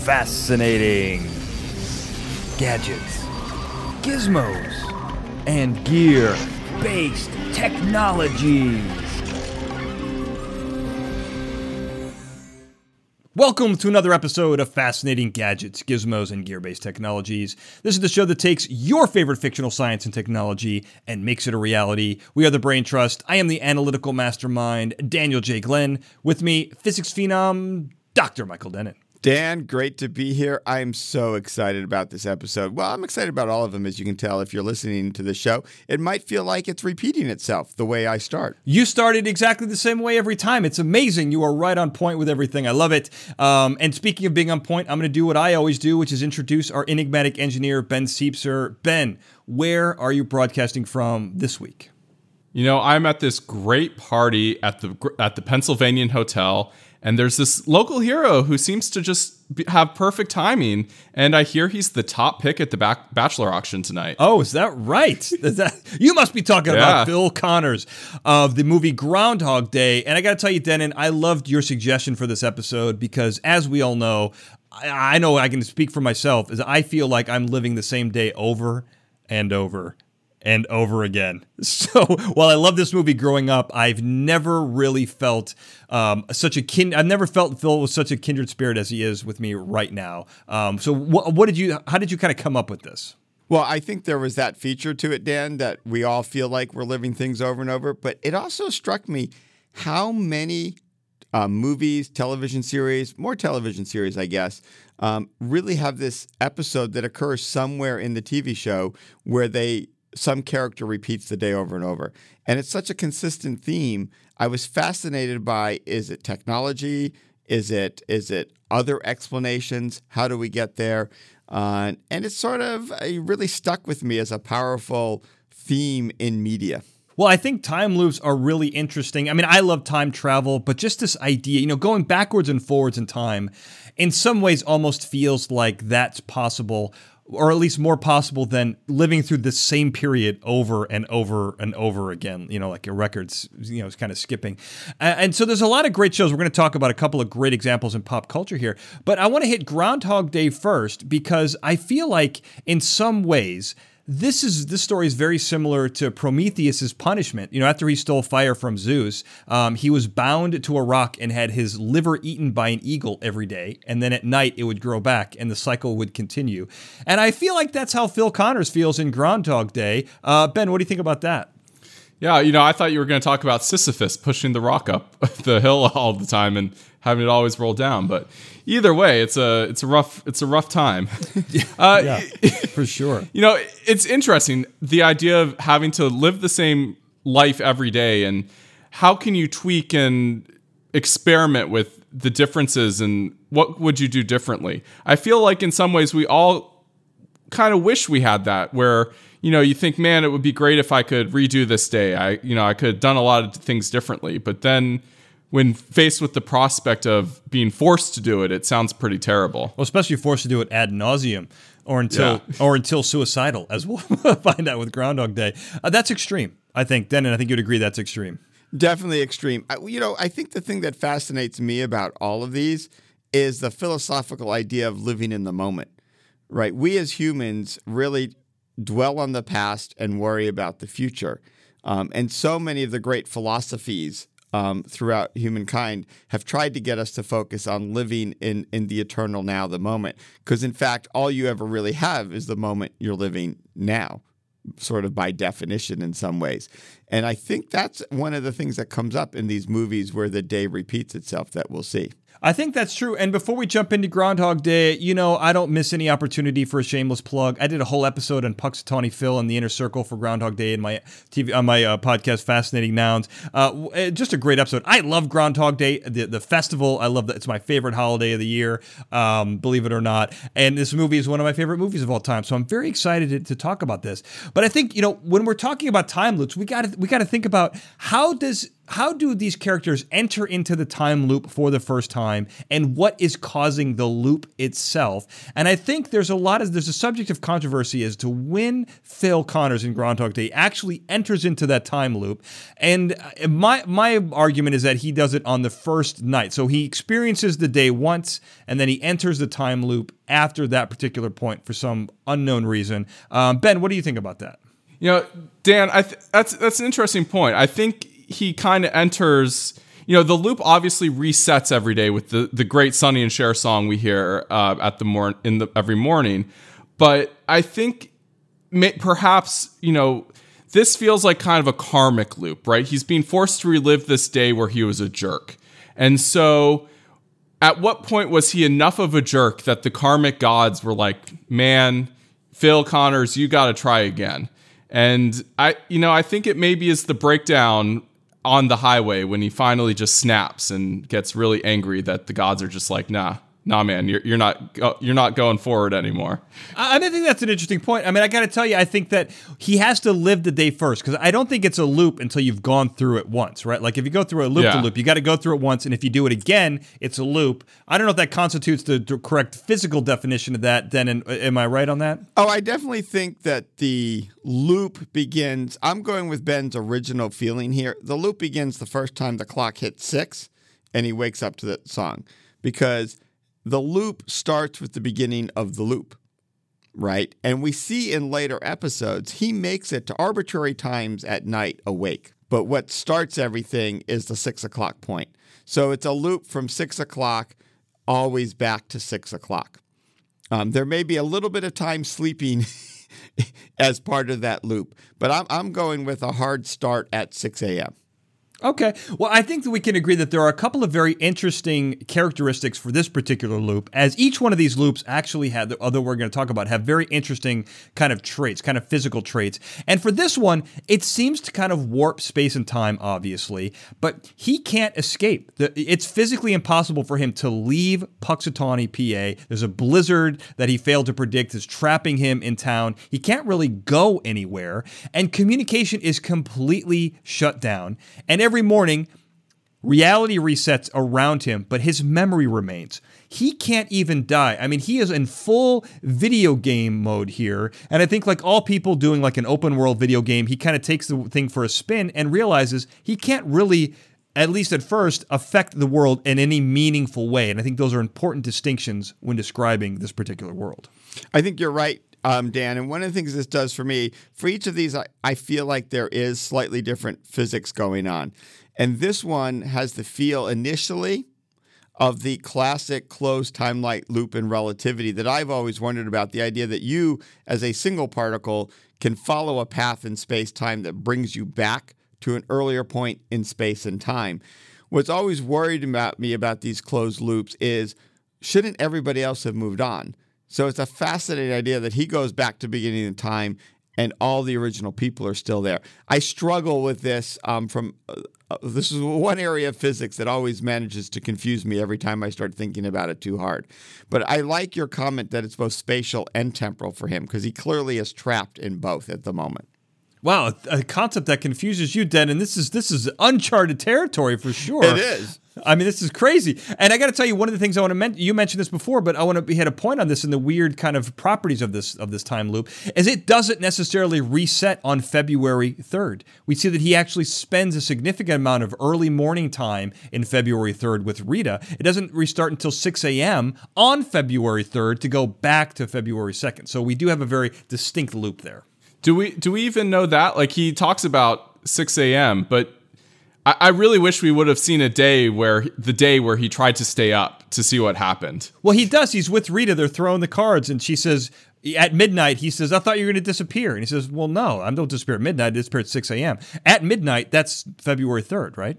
fascinating gadgets, gizmos, and gear based technologies. Welcome to another episode of Fascinating Gadgets, Gizmos, and Gear Based Technologies. This is the show that takes your favorite fictional science and technology and makes it a reality. We are the Brain Trust. I am the analytical mastermind, Daniel J. Glenn. With me, physics phenom, Dr. Michael Dennin. Dan, great to be here. I'm so excited about this episode. Well, I'm excited about all of them, as you can tell if you're listening to the show. It might feel like it's repeating itself the way I start. You started exactly the same way every time. It's amazing. You are right on point with everything. I love it. Um, and speaking of being on point, I'm going to do what I always do, which is introduce our enigmatic engineer, Ben Siepser. Ben, where are you broadcasting from this week? You know, I'm at this great party at the at the Pennsylvanian Hotel and there's this local hero who seems to just be, have perfect timing. And I hear he's the top pick at the back bachelor auction tonight. Oh, is that right? Is that you must be talking yeah. about Phil Connors of the movie Groundhog Day? And I got to tell you, Dennin, I loved your suggestion for this episode because, as we all know, I, I know I can speak for myself. Is I feel like I'm living the same day over and over and over again. So while I love this movie growing up, I've never really felt um, such a kin. I've never felt Phil was such a kindred spirit as he is with me right now. Um, so wh- what did you? How did you kind of come up with this? Well, I think there was that feature to it, Dan, that we all feel like we're living things over and over. But it also struck me how many uh, movies, television series, more television series, I guess, um, really have this episode that occurs somewhere in the TV show where they some character repeats the day over and over. And it's such a consistent theme. I was fascinated by is it technology? Is it is it other explanations? How do we get there? Uh, and it's sort of it really stuck with me as a powerful theme in media. Well, I think time loops are really interesting. I mean, I love time travel, but just this idea, you know, going backwards and forwards in time, in some ways almost feels like that's possible or at least more possible than living through the same period over and over and over again. You know, like your records, you know, is kind of skipping. And so there's a lot of great shows. We're going to talk about a couple of great examples in pop culture here. But I want to hit Groundhog Day first because I feel like in some ways, this is this story is very similar to Prometheus's punishment. You know, after he stole fire from Zeus, um, he was bound to a rock and had his liver eaten by an eagle every day, and then at night it would grow back, and the cycle would continue. And I feel like that's how Phil Connors feels in Groundhog Day. Uh, ben, what do you think about that? Yeah, you know, I thought you were going to talk about Sisyphus pushing the rock up the hill all the time and having it always roll down. But either way, it's a it's a rough it's a rough time. uh, yeah, for sure. You know, it's interesting the idea of having to live the same life every day, and how can you tweak and experiment with the differences and what would you do differently? I feel like in some ways we all kind of wish we had that where you know you think man it would be great if i could redo this day i you know i could have done a lot of things differently but then when faced with the prospect of being forced to do it, it sounds pretty terrible. Well, especially forced to do it ad nauseum or until yeah. or until suicidal, as we'll find out with Groundhog Day. Uh, that's extreme, I think. Then, and I think you'd agree that's extreme. Definitely extreme. you know, I think the thing that fascinates me about all of these is the philosophical idea of living in the moment. Right? We as humans really dwell on the past and worry about the future. Um, and so many of the great philosophies um, throughout humankind have tried to get us to focus on living in, in the eternal now, the moment. Because in fact, all you ever really have is the moment you're living now, sort of by definition in some ways. And I think that's one of the things that comes up in these movies where the day repeats itself that we'll see. I think that's true. And before we jump into Groundhog Day, you know, I don't miss any opportunity for a shameless plug. I did a whole episode on Punxsutawney Phil and the Inner Circle for Groundhog Day in my TV on my uh, podcast, Fascinating Nouns. Uh, eh, just a great episode. I love Groundhog Day, the the festival. I love that. It's my favorite holiday of the year, um, believe it or not. And this movie is one of my favorite movies of all time. So I'm very excited to, to talk about this. But I think you know when we're talking about time loops, we got we got to think about how does how do these characters enter into the time loop for the first time and what is causing the loop itself? And I think there's a lot of there's a subject of controversy as to when Phil Connors in Groundhog Day actually enters into that time loop. And uh, my my argument is that he does it on the first night. So he experiences the day once and then he enters the time loop after that particular point for some unknown reason. Um, ben, what do you think about that? You know, Dan, I th- that's that's an interesting point. I think he kind of enters. You know, the loop obviously resets every day with the the great Sonny and Cher song we hear uh, at the morn in the every morning. But I think may- perhaps you know this feels like kind of a karmic loop, right? He's being forced to relive this day where he was a jerk, and so at what point was he enough of a jerk that the karmic gods were like, man, Phil Connors, you got to try again? And I, you know, I think it maybe is the breakdown on the highway when he finally just snaps and gets really angry that the gods are just like, nah, nah, man, you're, you're not you're not going forward anymore. I, I think that's an interesting point. I mean, I got to tell you, I think that he has to live the day first because I don't think it's a loop until you've gone through it once, right? Like if you go through a loop to loop, you got to go through it once, and if you do it again, it's a loop. I don't know if that constitutes the, the correct physical definition of that. Then, am- am I right on that? Oh, I definitely think that the loop begins. I'm going with Ben's original feeling here. The loop begins the first time the clock hits six and he wakes up to the song because the loop starts with the beginning of the loop, right? And we see in later episodes, he makes it to arbitrary times at night awake. But what starts everything is the six o'clock point. So it's a loop from six o'clock always back to six o'clock. Um, there may be a little bit of time sleeping as part of that loop, but I'm, I'm going with a hard start at 6 a.m. Okay. Well, I think that we can agree that there are a couple of very interesting characteristics for this particular loop, as each one of these loops actually had, although we're going to talk about, have very interesting kind of traits, kind of physical traits. And for this one, it seems to kind of warp space and time, obviously, but he can't escape. It's physically impossible for him to leave Punxsutawney, PA. There's a blizzard that he failed to predict is trapping him in town. He can't really go anywhere, and communication is completely shut down. And every morning, reality resets around him, but his memory remains. He can't even die. I mean, he is in full video game mode here. And I think, like all people doing like an open world video game, he kind of takes the thing for a spin and realizes he can't really, at least at first, affect the world in any meaningful way. And I think those are important distinctions when describing this particular world. I think you're right, um, Dan. And one of the things this does for me, for each of these, I, I feel like there is slightly different physics going on. And this one has the feel initially of the classic closed timelike loop in relativity that I've always wondered about the idea that you, as a single particle, can follow a path in space time that brings you back to an earlier point in space and time. What's always worried about me about these closed loops is shouldn't everybody else have moved on? So it's a fascinating idea that he goes back to beginning of time and all the original people are still there. I struggle with this um, from uh, uh, this is one area of physics that always manages to confuse me every time I start thinking about it too hard. But I like your comment that it's both spatial and temporal for him because he clearly is trapped in both at the moment. Wow, a concept that confuses you, Den, and this is this is uncharted territory for sure. It is. I mean, this is crazy. And I got to tell you, one of the things I want to mention, you mentioned this before, but I want to hit a point on this in the weird kind of properties of this of this time loop, is it doesn't necessarily reset on February 3rd. We see that he actually spends a significant amount of early morning time in February 3rd with Rita. It doesn't restart until 6 a.m. on February 3rd to go back to February 2nd. So we do have a very distinct loop there. Do we do we even know that? Like he talks about 6 a.m., but I, I really wish we would have seen a day where the day where he tried to stay up to see what happened. Well, he does. He's with Rita. They're throwing the cards, and she says at midnight. He says, "I thought you were going to disappear," and he says, "Well, no, I don't disappear at midnight. I disappear at six a.m. At midnight, that's February third, right?"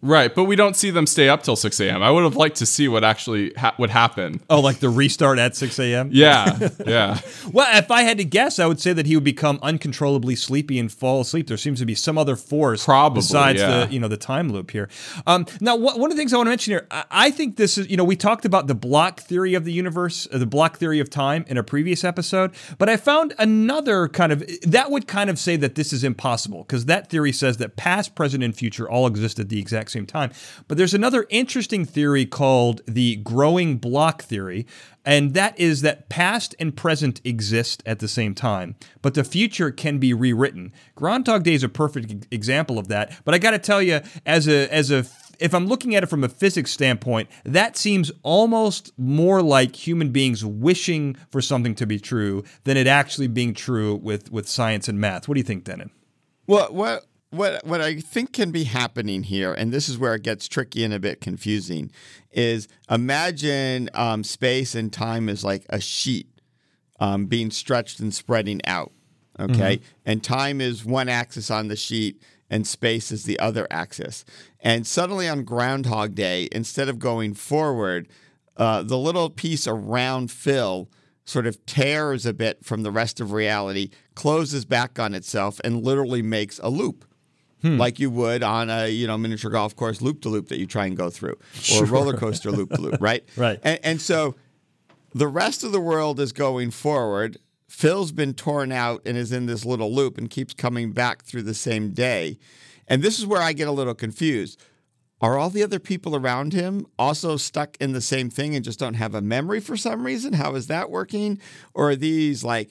Right, but we don't see them stay up till 6 a.m. I would have liked to see what actually ha- would happen. Oh, like the restart at 6 a.m.? Yeah, yeah. Well, if I had to guess, I would say that he would become uncontrollably sleepy and fall asleep. There seems to be some other force Probably, besides yeah. the you know the time loop here. Um, now, wh- one of the things I want to mention here, I-, I think this is you know we talked about the block theory of the universe, uh, the block theory of time in a previous episode, but I found another kind of that would kind of say that this is impossible because that theory says that past, present, and future all exist at the exact same time. But there's another interesting theory called the growing block theory. And that is that past and present exist at the same time, but the future can be rewritten. Groundhog Day is a perfect example of that. But I got to tell you, as a as a if I'm looking at it from a physics standpoint, that seems almost more like human beings wishing for something to be true than it actually being true with with science and math. What do you think, Dennin? Well, what what what I think can be happening here, and this is where it gets tricky and a bit confusing, is imagine um, space and time is like a sheet um, being stretched and spreading out. Okay, and time is one axis on the sheet, and space is the other axis. And suddenly on Groundhog Day, instead of going forward, uh, the little piece around Phil sort of tears a bit from the rest of reality, closes back on itself, and literally makes a loop. Hmm. Like you would on a you know miniature golf course loop to loop that you try and go through, or a roller coaster loop to loop, right? Right. And, and so the rest of the world is going forward. Phil's been torn out and is in this little loop and keeps coming back through the same day. And this is where I get a little confused. Are all the other people around him also stuck in the same thing and just don't have a memory for some reason? How is that working? Or are these like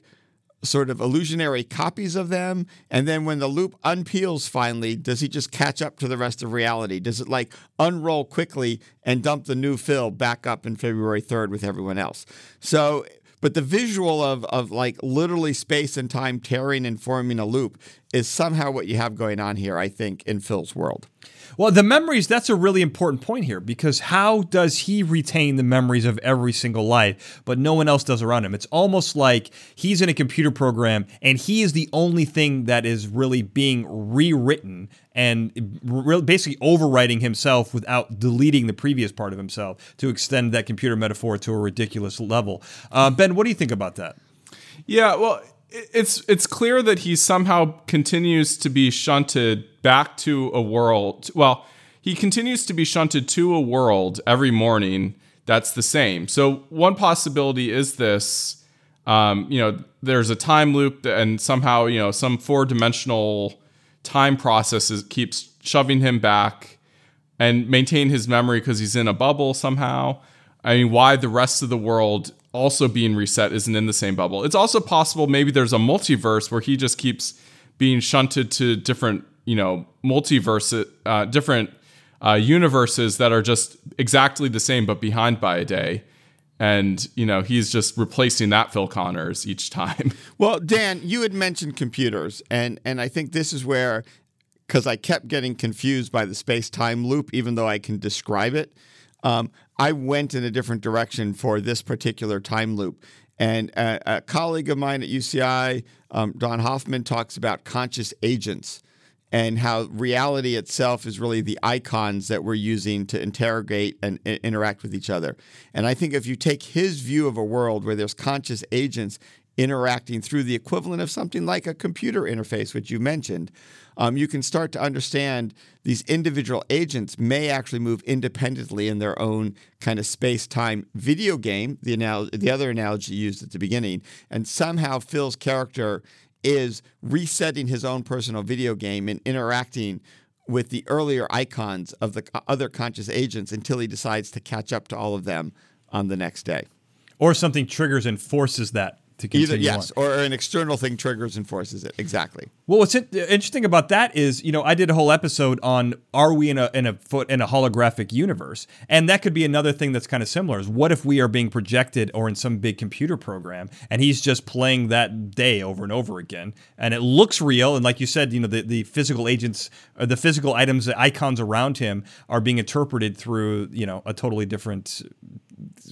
sort of illusionary copies of them? And then when the loop unpeels finally, does he just catch up to the rest of reality? Does it like unroll quickly and dump the new Phil back up in February 3rd with everyone else? So, but the visual of, of like literally space and time tearing and forming a loop is somehow what you have going on here, I think, in Phil's world. Well, the memories, that's a really important point here because how does he retain the memories of every single life, but no one else does around him? It's almost like he's in a computer program and he is the only thing that is really being rewritten and re- basically overwriting himself without deleting the previous part of himself to extend that computer metaphor to a ridiculous level. Uh, ben, what do you think about that? Yeah, well, it's it's clear that he somehow continues to be shunted back to a world. Well, he continues to be shunted to a world every morning that's the same. So one possibility is this: um, you know, there's a time loop, and somehow you know some four dimensional time process is, keeps shoving him back and maintain his memory because he's in a bubble somehow. I mean, why the rest of the world also being reset isn't in the same bubble. It's also possible maybe there's a multiverse where he just keeps being shunted to different, you know, multiverse, uh, different uh, universes that are just exactly the same but behind by a day. And, you know, he's just replacing that Phil Connors each time. Well, Dan, you had mentioned computers, and and I think this is where, because I kept getting confused by the space time loop, even though I can describe it, um, I went in a different direction for this particular time loop. And a, a colleague of mine at UCI, um, Don Hoffman, talks about conscious agents and how reality itself is really the icons that we're using to interrogate and i- interact with each other. And I think if you take his view of a world where there's conscious agents interacting through the equivalent of something like a computer interface, which you mentioned, um, you can start to understand these individual agents may actually move independently in their own kind of space-time video game. The anal- the other analogy used at the beginning, and somehow Phil's character is resetting his own personal video game and interacting with the earlier icons of the other conscious agents until he decides to catch up to all of them on the next day. Or something triggers and forces that to continue Either yes, on. or an external thing triggers and forces it. Exactly. Well, what's in- interesting about that is, you know, I did a whole episode on are we in a in a foot in a holographic universe, and that could be another thing that's kind of similar. Is what if we are being projected or in some big computer program, and he's just playing that day over and over again, and it looks real, and like you said, you know, the, the physical agents or the physical items, the icons around him are being interpreted through, you know, a totally different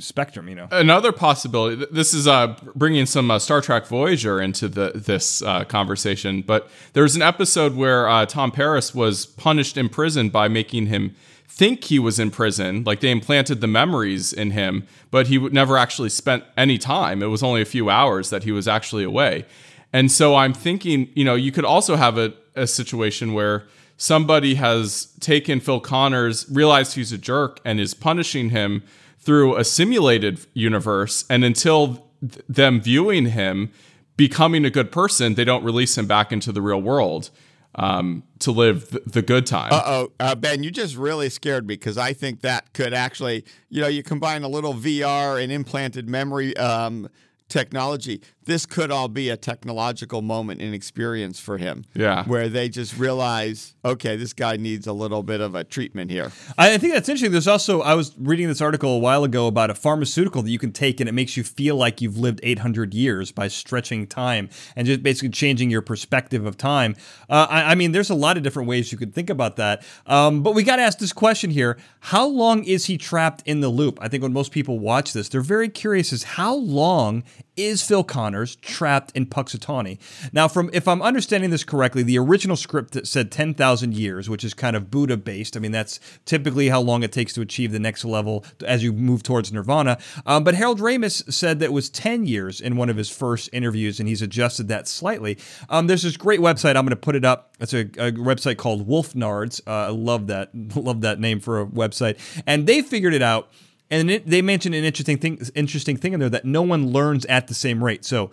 spectrum. You know, Another possibility. This is uh, bringing some uh, Star Trek Voyager into the this uh, conversation. But there was an episode where uh, Tom Paris was punished in prison by making him think he was in prison. Like they implanted the memories in him, but he never actually spent any time. It was only a few hours that he was actually away. And so I'm thinking, you know, you could also have a, a situation where somebody has taken Phil Connors, realized he's a jerk, and is punishing him through a simulated universe. And until th- them viewing him becoming a good person, they don't release him back into the real world um, to live th- the good time. Uh oh, uh, Ben, you just really scared me because I think that could actually, you know, you combine a little VR and implanted memory um, technology. This could all be a technological moment and experience for him. Yeah. Where they just realize, okay, this guy needs a little bit of a treatment here. I I think that's interesting. There's also I was reading this article a while ago about a pharmaceutical that you can take and it makes you feel like you've lived 800 years by stretching time and just basically changing your perspective of time. Uh, I, I mean, there's a lot of different ways you could think about that. Um, but we got to ask this question here: How long is he trapped in the loop? I think when most people watch this, they're very curious: is how long is Phil Connors trapped in Punxsutawney? Now, from if I'm understanding this correctly, the original script said 10,000 years, which is kind of Buddha based. I mean, that's typically how long it takes to achieve the next level as you move towards Nirvana. Um, but Harold Ramis said that it was 10 years in one of his first interviews, and he's adjusted that slightly. Um, there's this great website. I'm going to put it up. It's a, a website called Wolf Gnards. Uh, I love that. Love that name for a website. And they figured it out. And it, they mentioned an interesting thing, interesting thing in there that no one learns at the same rate. So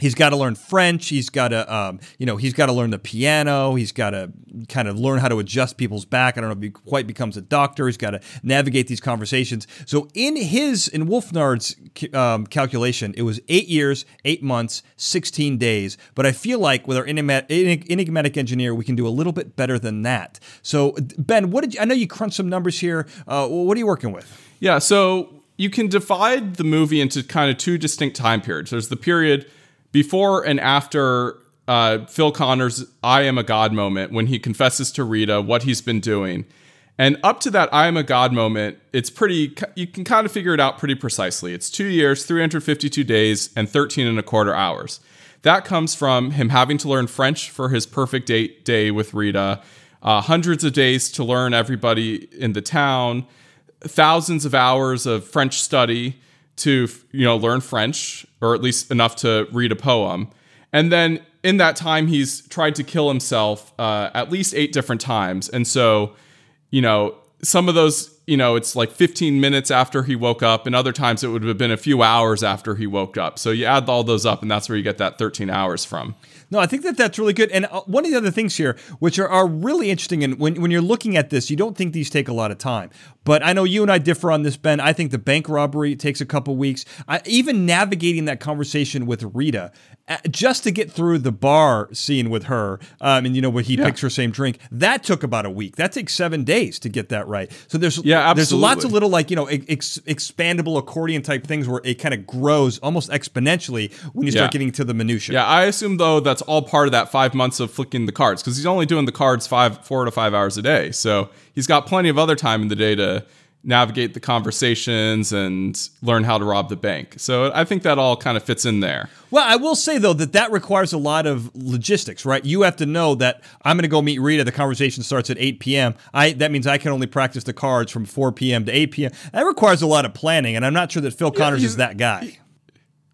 he's got to learn French. He's got to, um, you know, he's got to learn the piano. He's got to kind of learn how to adjust people's back. I don't know if he quite becomes a doctor. He's got to navigate these conversations. So in his in Wolf Gnard's um, calculation, it was eight years, eight months, sixteen days. But I feel like with our enigmatic, enigmatic engineer, we can do a little bit better than that. So Ben, what did you, I know? You crunched some numbers here. Uh, what are you working with? Yeah, so you can divide the movie into kind of two distinct time periods. There's the period before and after uh, Phil Connor's I am a God moment when he confesses to Rita what he's been doing. And up to that I am a God moment, it's pretty, you can kind of figure it out pretty precisely. It's two years, 352 days, and 13 and a quarter hours. That comes from him having to learn French for his perfect date day with Rita, uh, hundreds of days to learn everybody in the town, thousands of hours of French study to you know learn French or at least enough to read a poem, and then in that time he's tried to kill himself uh, at least eight different times, and so you know some of those you know it's like 15 minutes after he woke up, and other times it would have been a few hours after he woke up. So you add all those up, and that's where you get that 13 hours from. No, I think that that's really good. And uh, one of the other things here, which are, are really interesting, and when, when you're looking at this, you don't think these take a lot of time. But I know you and I differ on this, Ben. I think the bank robbery takes a couple weeks. I, even navigating that conversation with Rita, uh, just to get through the bar scene with her, um, and you know, where he picks her same drink, that took about a week. That takes seven days to get that right. So there's Yeah, there's lots of little like you know ex- expandable accordion type things where it kind of grows almost exponentially when you start Yeah. getting to the minutia. Yeah, I assume though that's all part of that five months of flicking the cards because he's only doing the cards five, four to five hours a day. So he's got plenty of other time in the day to navigate the conversations and learn how to rob the bank. So I think that all kind of fits in there. Well, I will say though that that requires a lot of logistics, right? You have to know that I'm going to go meet Rita. The conversation starts at 8 p.m. I that means I can only practice the cards from 4 p.m. to 8 p.m. That requires a lot of planning, and I'm not sure that Phil Connors he's- is that guy.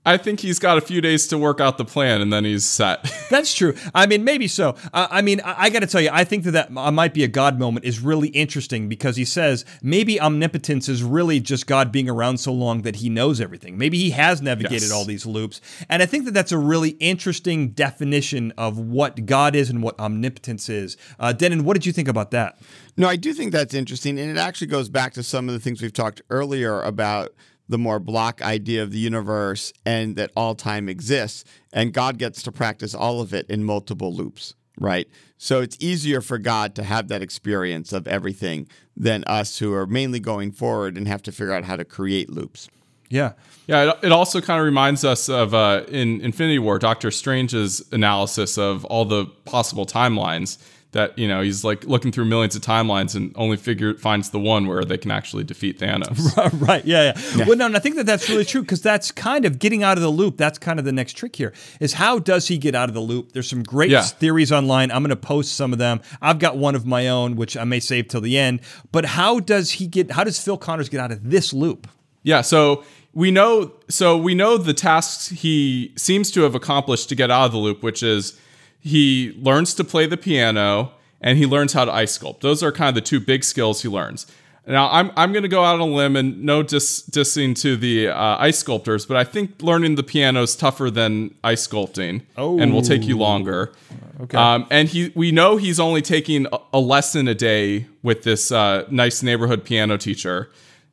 I think he's got a few days to work out the plan and then he's set. That's true. I mean, maybe so. Uh, I mean, I, I got to tell you, I think that that uh, might be a God moment is really interesting because he says maybe omnipotence is really just God being around so long that he knows everything. Maybe he has navigated Yes. all these loops. And I think that that's a really interesting definition of what God is and what omnipotence is. Uh, Dennin, what did you think about that? No, I do think that's interesting. And it actually goes back to some of the things we've talked earlier about the more block idea of the universe and that all time exists. And God gets to practice all of it in multiple loops, right? So it's easier for God to have that experience of everything than us who are mainly going forward and have to figure out how to create loops. Yeah. Yeah, it, it also kind of reminds us of uh, in Infinity War, Doctor Strange's analysis of all the possible timelines. That you know he's like looking through millions of timelines and only figure finds the one where they can actually defeat Thanos. right. Yeah, yeah. yeah. Well, no, and I think that that's really true because that's kind of getting out of the loop. That's kind of the next trick here is how does he get out of the loop? There's some great Yeah. theories online. I'm going to post some of them. I've got one of my own, which I may save till the end. But how does he get? How does Phil Connors get out of this loop? Yeah, so we know so we know the tasks he seems to have accomplished to get out of the loop, which is he learns to play the piano and he learns how to ice sculpt. Those are kind of the two big skills he learns. Now I'm I'm going to go out on a limb and no dis, dissing to the uh, ice sculptors, but I think learning the piano is tougher than ice sculpting, and will take you longer. Okay. Um, and he, we know he's only taking a, a lesson a day with this uh, nice neighborhood piano teacher.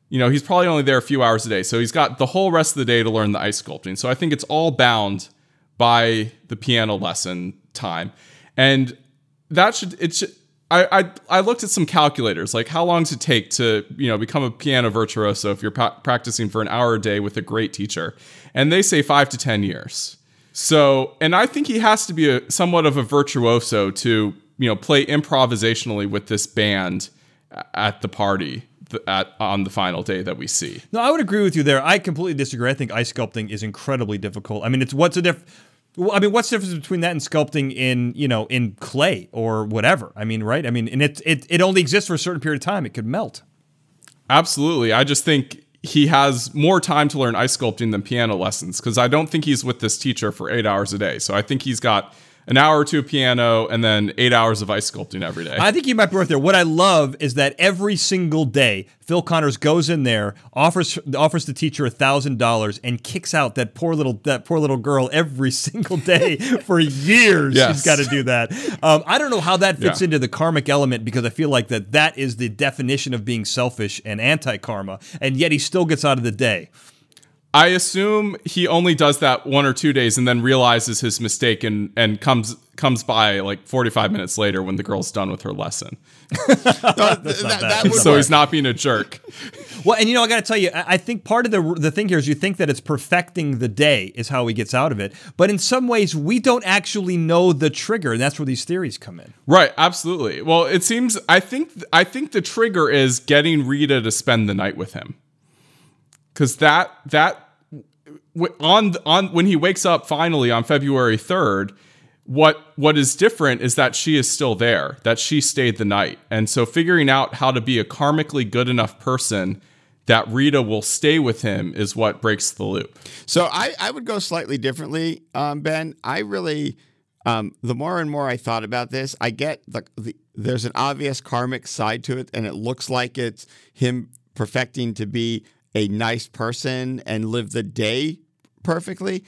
You know, he's probably only there a few hours a day, so he's got the whole rest of the day to learn the ice sculpting. So I think it's all bound by the piano lesson time, and that should it should. I, I I looked at some calculators, like how long does it take to you know become a piano virtuoso if you're pa- practicing for an hour a day with a great teacher, and they say five to ten years. So, and I think he has to be a somewhat of a virtuoso to you know play improvisationally with this band at the party at on the final day that we see. No, I would agree with you there. I completely disagree. I think ice sculpting is incredibly difficult. I mean, it's what's the diff. Well, I mean, what's the difference between that and sculpting in you know in clay or whatever? I mean, right? I mean, and it it it only exists for a certain period of time. It could melt. Absolutely. I just think he has more time to learn ice sculpting than piano lessons because I don't think he's with this teacher for eight hours a day. So I think he's got an hour or two of piano and then eight hours of ice sculpting every day. I think you might be right there. What I love is that every single day, Phil Connors goes in there, offers offers the teacher a thousand dollars, and kicks out that poor little that poor little girl every single day for years. Yes. He's got to do that. Um, I don't know how that fits Yeah. into the karmic element because I feel like that that is the definition of being selfish and anti karma, and yet he still gets out of the day. I assume he only does that one or two days and then realizes his mistake and, and comes comes by like 45 minutes later when the girl's done with her lesson. No, that, that So he's not being a jerk. Well, and you know, I got to tell you, I I think part of the the thing here is you think that it's perfecting the day is how he gets out of it, but in some ways we don't actually know the trigger, and that's where these theories come in. Right, absolutely. Well, it seems I think I think the trigger is getting Rita to spend the night with him. Cuz that that w- on on when he wakes up finally on February 3rd, what what is different is that she is still there, that she stayed the night. And so figuring out how to be a karmically good enough person that Rita will stay with him is what breaks the loop. So I, I would go slightly differently, um, Ben. I really, um, the more and more I thought about this, I get the, the there's an obvious karmic side to it, and it looks like it's him perfecting to be a nice person and live the day perfectly.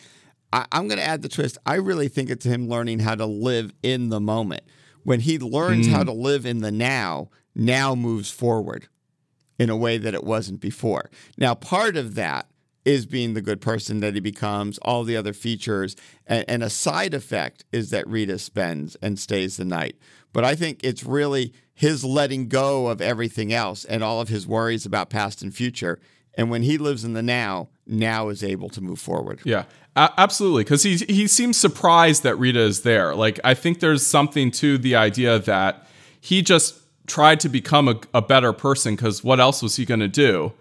I, I'm going to add the twist. I really think it's him learning how to live in the moment. When he learns how mm. to live in the now, now moves forward in a way that it wasn't before. Now, part of that is being the good person that he becomes, all the other features, and, and a side effect is that Rita spends and stays the night. But I think it's really his letting go of everything else and all of his worries about past and future. And when he lives in the now, now is able to move forward. Yeah, absolutely. Because he he seems surprised that Rita is there. Like I think there's something to the idea that he just tried to become a, a better person. Because what else was he going to do?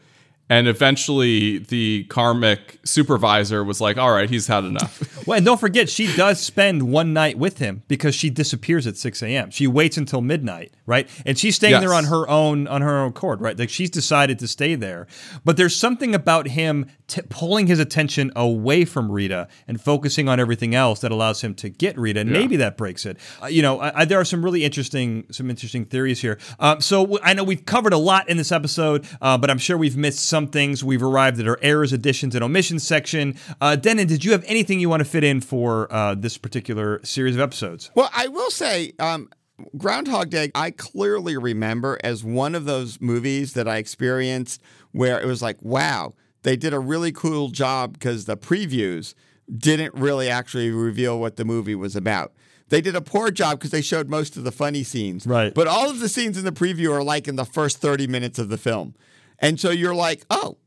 And eventually, the karmic supervisor was like, "All right, he's had enough." Well, and don't forget, she does spend one night with him because she disappears at 6 a.m. She waits until midnight, right? And she's staying there on her own, on her own accord, right? Like she's decided to stay there. But there's something about him t- pulling his attention away from Rita and focusing on everything else that allows him to get Rita. And maybe that breaks it. Uh, you know, I, I, there are some really interesting, some interesting theories here. Um, so w- I know we've covered a lot in this episode, uh, but I'm sure we've missed some things. We've arrived at our errors, additions, and omissions section. Uh, Dennin, did you have anything you want to fit in for uh, this particular series of episodes? Well, I will say, um, Groundhog Day, I clearly remember as one of those movies that I experienced where it was like, wow, they did a really cool job because the previews didn't really actually reveal what the movie was about. They did a poor job because they showed most of the funny scenes. Right. But all of the scenes in the preview are like in the first 30 minutes of the film. And so you're like, oh,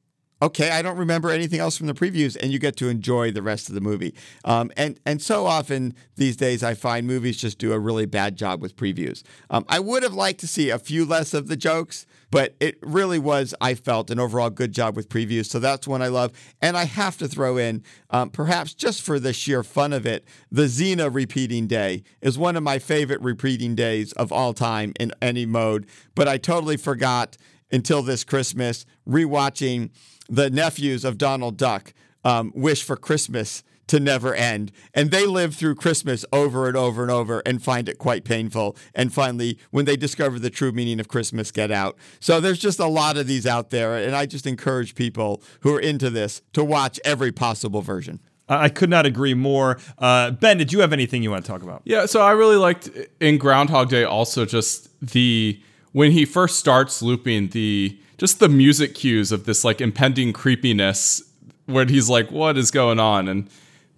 okay, I don't remember anything else from the previews, and you get to enjoy the rest of the movie. Um, and and so often these days, I find movies just do a really bad job with previews. Um, I would have liked to see a few less of the jokes, but it really was, I felt, an overall good job with previews. So that's one I love. And I have to throw in, um, perhaps just for the sheer fun of it, the Xena repeating day is one of my favorite repeating days of all time in any mode. But I totally forgot until this Christmas rewatching the nephews of Donald Duck um, wish for Christmas to never end. And they live through Christmas over and over and over and find it quite painful. And finally, when they discover the true meaning of Christmas, get out. So there's just a lot of these out there. And I just encourage people who are into this to watch every possible version. I could not agree more. Uh, ben, did you have anything you want to talk about? Yeah, so I really liked in Groundhog Day also just the when he first starts looping the just the music cues of this like impending creepiness where he's like, "What is going on?" and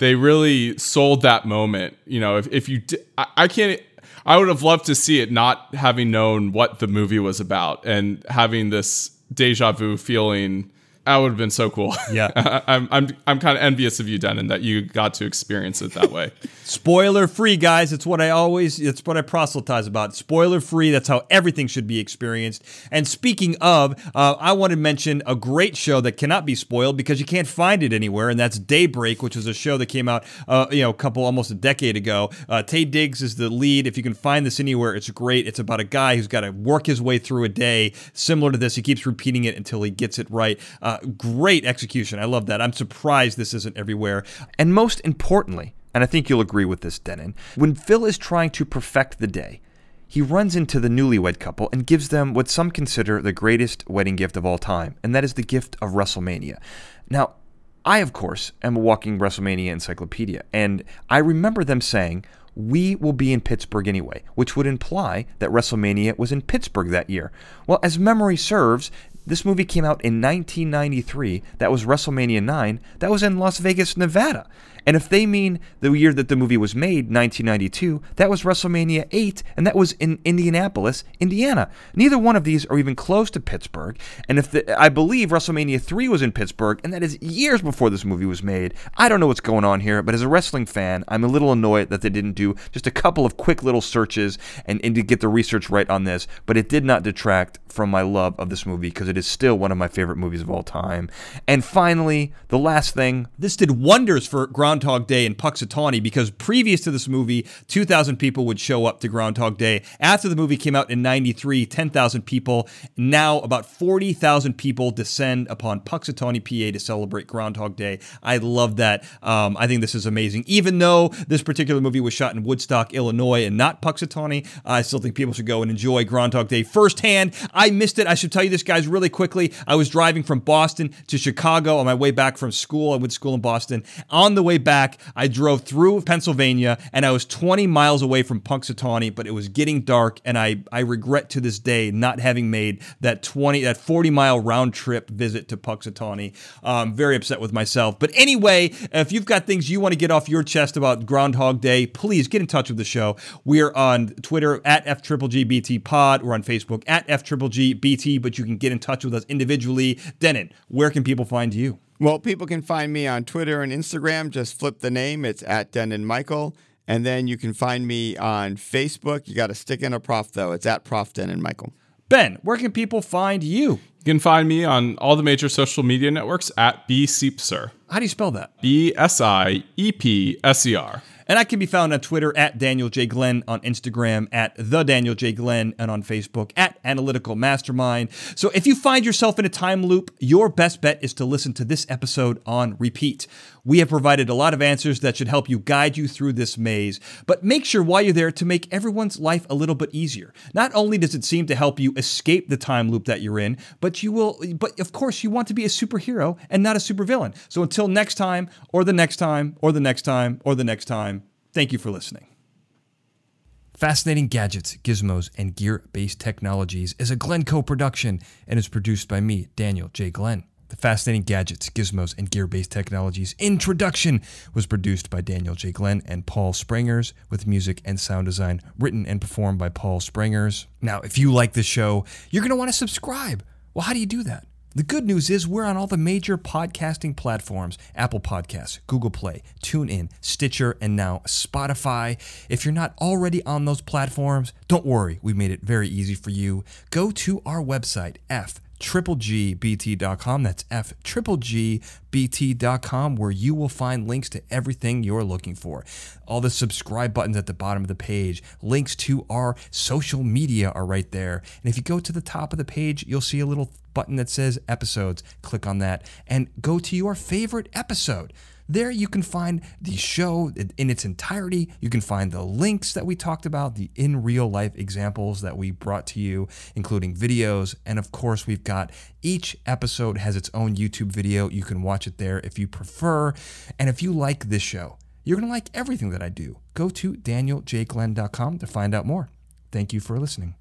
they really sold that moment. You know, if, if you, di- I, I can't, I would have loved to see it not having known what the movie was about and having this deja vu feeling that would have been so cool. Yeah. I'm I'm I'm kind of envious of you, Dennin, that you got to experience it that way. Spoiler free, guys. It's what I always it's what I proselytize about. Spoiler free. That's how everything should be experienced. And speaking of, uh, I want to mention a great show that cannot be spoiled because you can't find it anywhere, and that's Daybreak, which was a show that came out uh, you know a couple almost a decade ago. Uh, Taye Diggs is the lead. If you can find this anywhere, it's great. It's about a guy who's got to work his way through a day similar to this. He keeps repeating it until he gets it right. Uh, Uh, great execution. I love that. I'm surprised this isn't everywhere. And most importantly, and I think you'll agree with this, Dennin, when Phil is trying to perfect the day, he runs into the newlywed couple and gives them what some consider the greatest wedding gift of all time, and that is the gift of WrestleMania. Now, I, of course, am a walking WrestleMania encyclopedia, and I remember them saying, we will be in Pittsburgh anyway, which would imply that WrestleMania was in Pittsburgh that year. Well, as memory serves, this movie came out in 1993. That was WrestleMania 9. That was in Las Vegas, Nevada. And if they mean the year that the movie was made, 1992, that was WrestleMania 8, and that was in Indianapolis, Indiana. Neither one of these are even close to Pittsburgh. And if the, I believe WrestleMania 3 was in Pittsburgh, and that is years before this movie was made. I don't know what's going on here, but as a wrestling fan, I'm a little annoyed that they didn't do just a couple of quick little searches and, and to get the research right on this. But it did not detract from my love of this movie because it is still one of my favorite movies of all time. And finally, the last thing this did wonders for Groundhog Day in Punxsutawney because previous to this movie, 2,000 people would show up to Groundhog Day. After the movie came out in 93, 10,000 people. Now, about 40,000 people descend upon Punxsutawney, PA to celebrate Groundhog Day. I love that. Um, I think this is amazing. Even though this particular movie was shot in Woodstock, Illinois, and not Punxsutawney, I still think people should go and enjoy Groundhog Day firsthand. I missed it. I should tell you this, guys, really quickly. I was driving from Boston to Chicago on my way back from school. I went to school in Boston. On the way back, I drove through Pennsylvania and I was 20 miles away from Punxsutawney, but it was getting dark and I, I regret to this day not having made that 20, that 40 mile round trip visit to Punxsutawney. Um, very upset with myself. But anyway, if you've got things you want to get off your chest about Groundhog Day, please get in touch with the show. We are on Twitter at FGGBT Pod. We're on Facebook at FGGBT, but you can get in touch with us individually. Dennin, where can people find you? Well, people can find me on Twitter and Instagram. Just flip the name. It's at Dennin Michael. And then you can find me on Facebook. You got to stick in a prof, though. It's at Prof Dennin Michael. Ben, where can people find you? You can find me on all the major social media networks at B Siepser. How do you spell that? B S I E P S E R. And I can be found on Twitter at Daniel J. Glenn, on Instagram at The Daniel J. Glenn, and on Facebook at Analytical Mastermind. So if you find yourself in a time loop, your best bet is to listen to this episode on repeat. We have provided a lot of answers that should help you guide you through this maze, but make sure while you're there to make everyone's life a little bit easier. Not only does it seem to help you escape the time loop that you're in, but you will but of course you want to be a superhero and not a supervillain. So until next time or the next time or the next time or the next time, thank you for listening. Fascinating Gadgets, Gizmos, and Gear Based Technologies is a Glencoe production and is produced by me, Daniel J. Glenn. The Fascinating Gadgets, Gizmos, and Gear Based Technologies introduction was produced by Daniel J. Glenn and Paul Sprangers, with music and sound design written and performed by Paul Sprangers. Now, if you like the show, you're going to want to subscribe. Well, how do you do that? The good news is we're on all the major podcasting platforms Apple Podcasts, Google Play, TuneIn, Stitcher, and now Spotify. If you're not already on those platforms, don't worry, we made it very easy for you. Go to our website, F tripplegbt.com. That's F triple G bt.com where you will find links to everything you're looking for. All the subscribe buttons at the bottom of the page, links to our social media are right there. And if you go to the top of the page, you'll see a little button that says episodes. Click on that and go to your favorite episode. There you can find the show in its entirety. You can find the links that we talked about, the in real life examples that we brought to you, including videos. And of course, we've got each episode has its own YouTube video. You can watch it there if you prefer. And if you like this show, you're going to like everything that I do. Go to danieljglenn.com to find out more. Thank you for listening.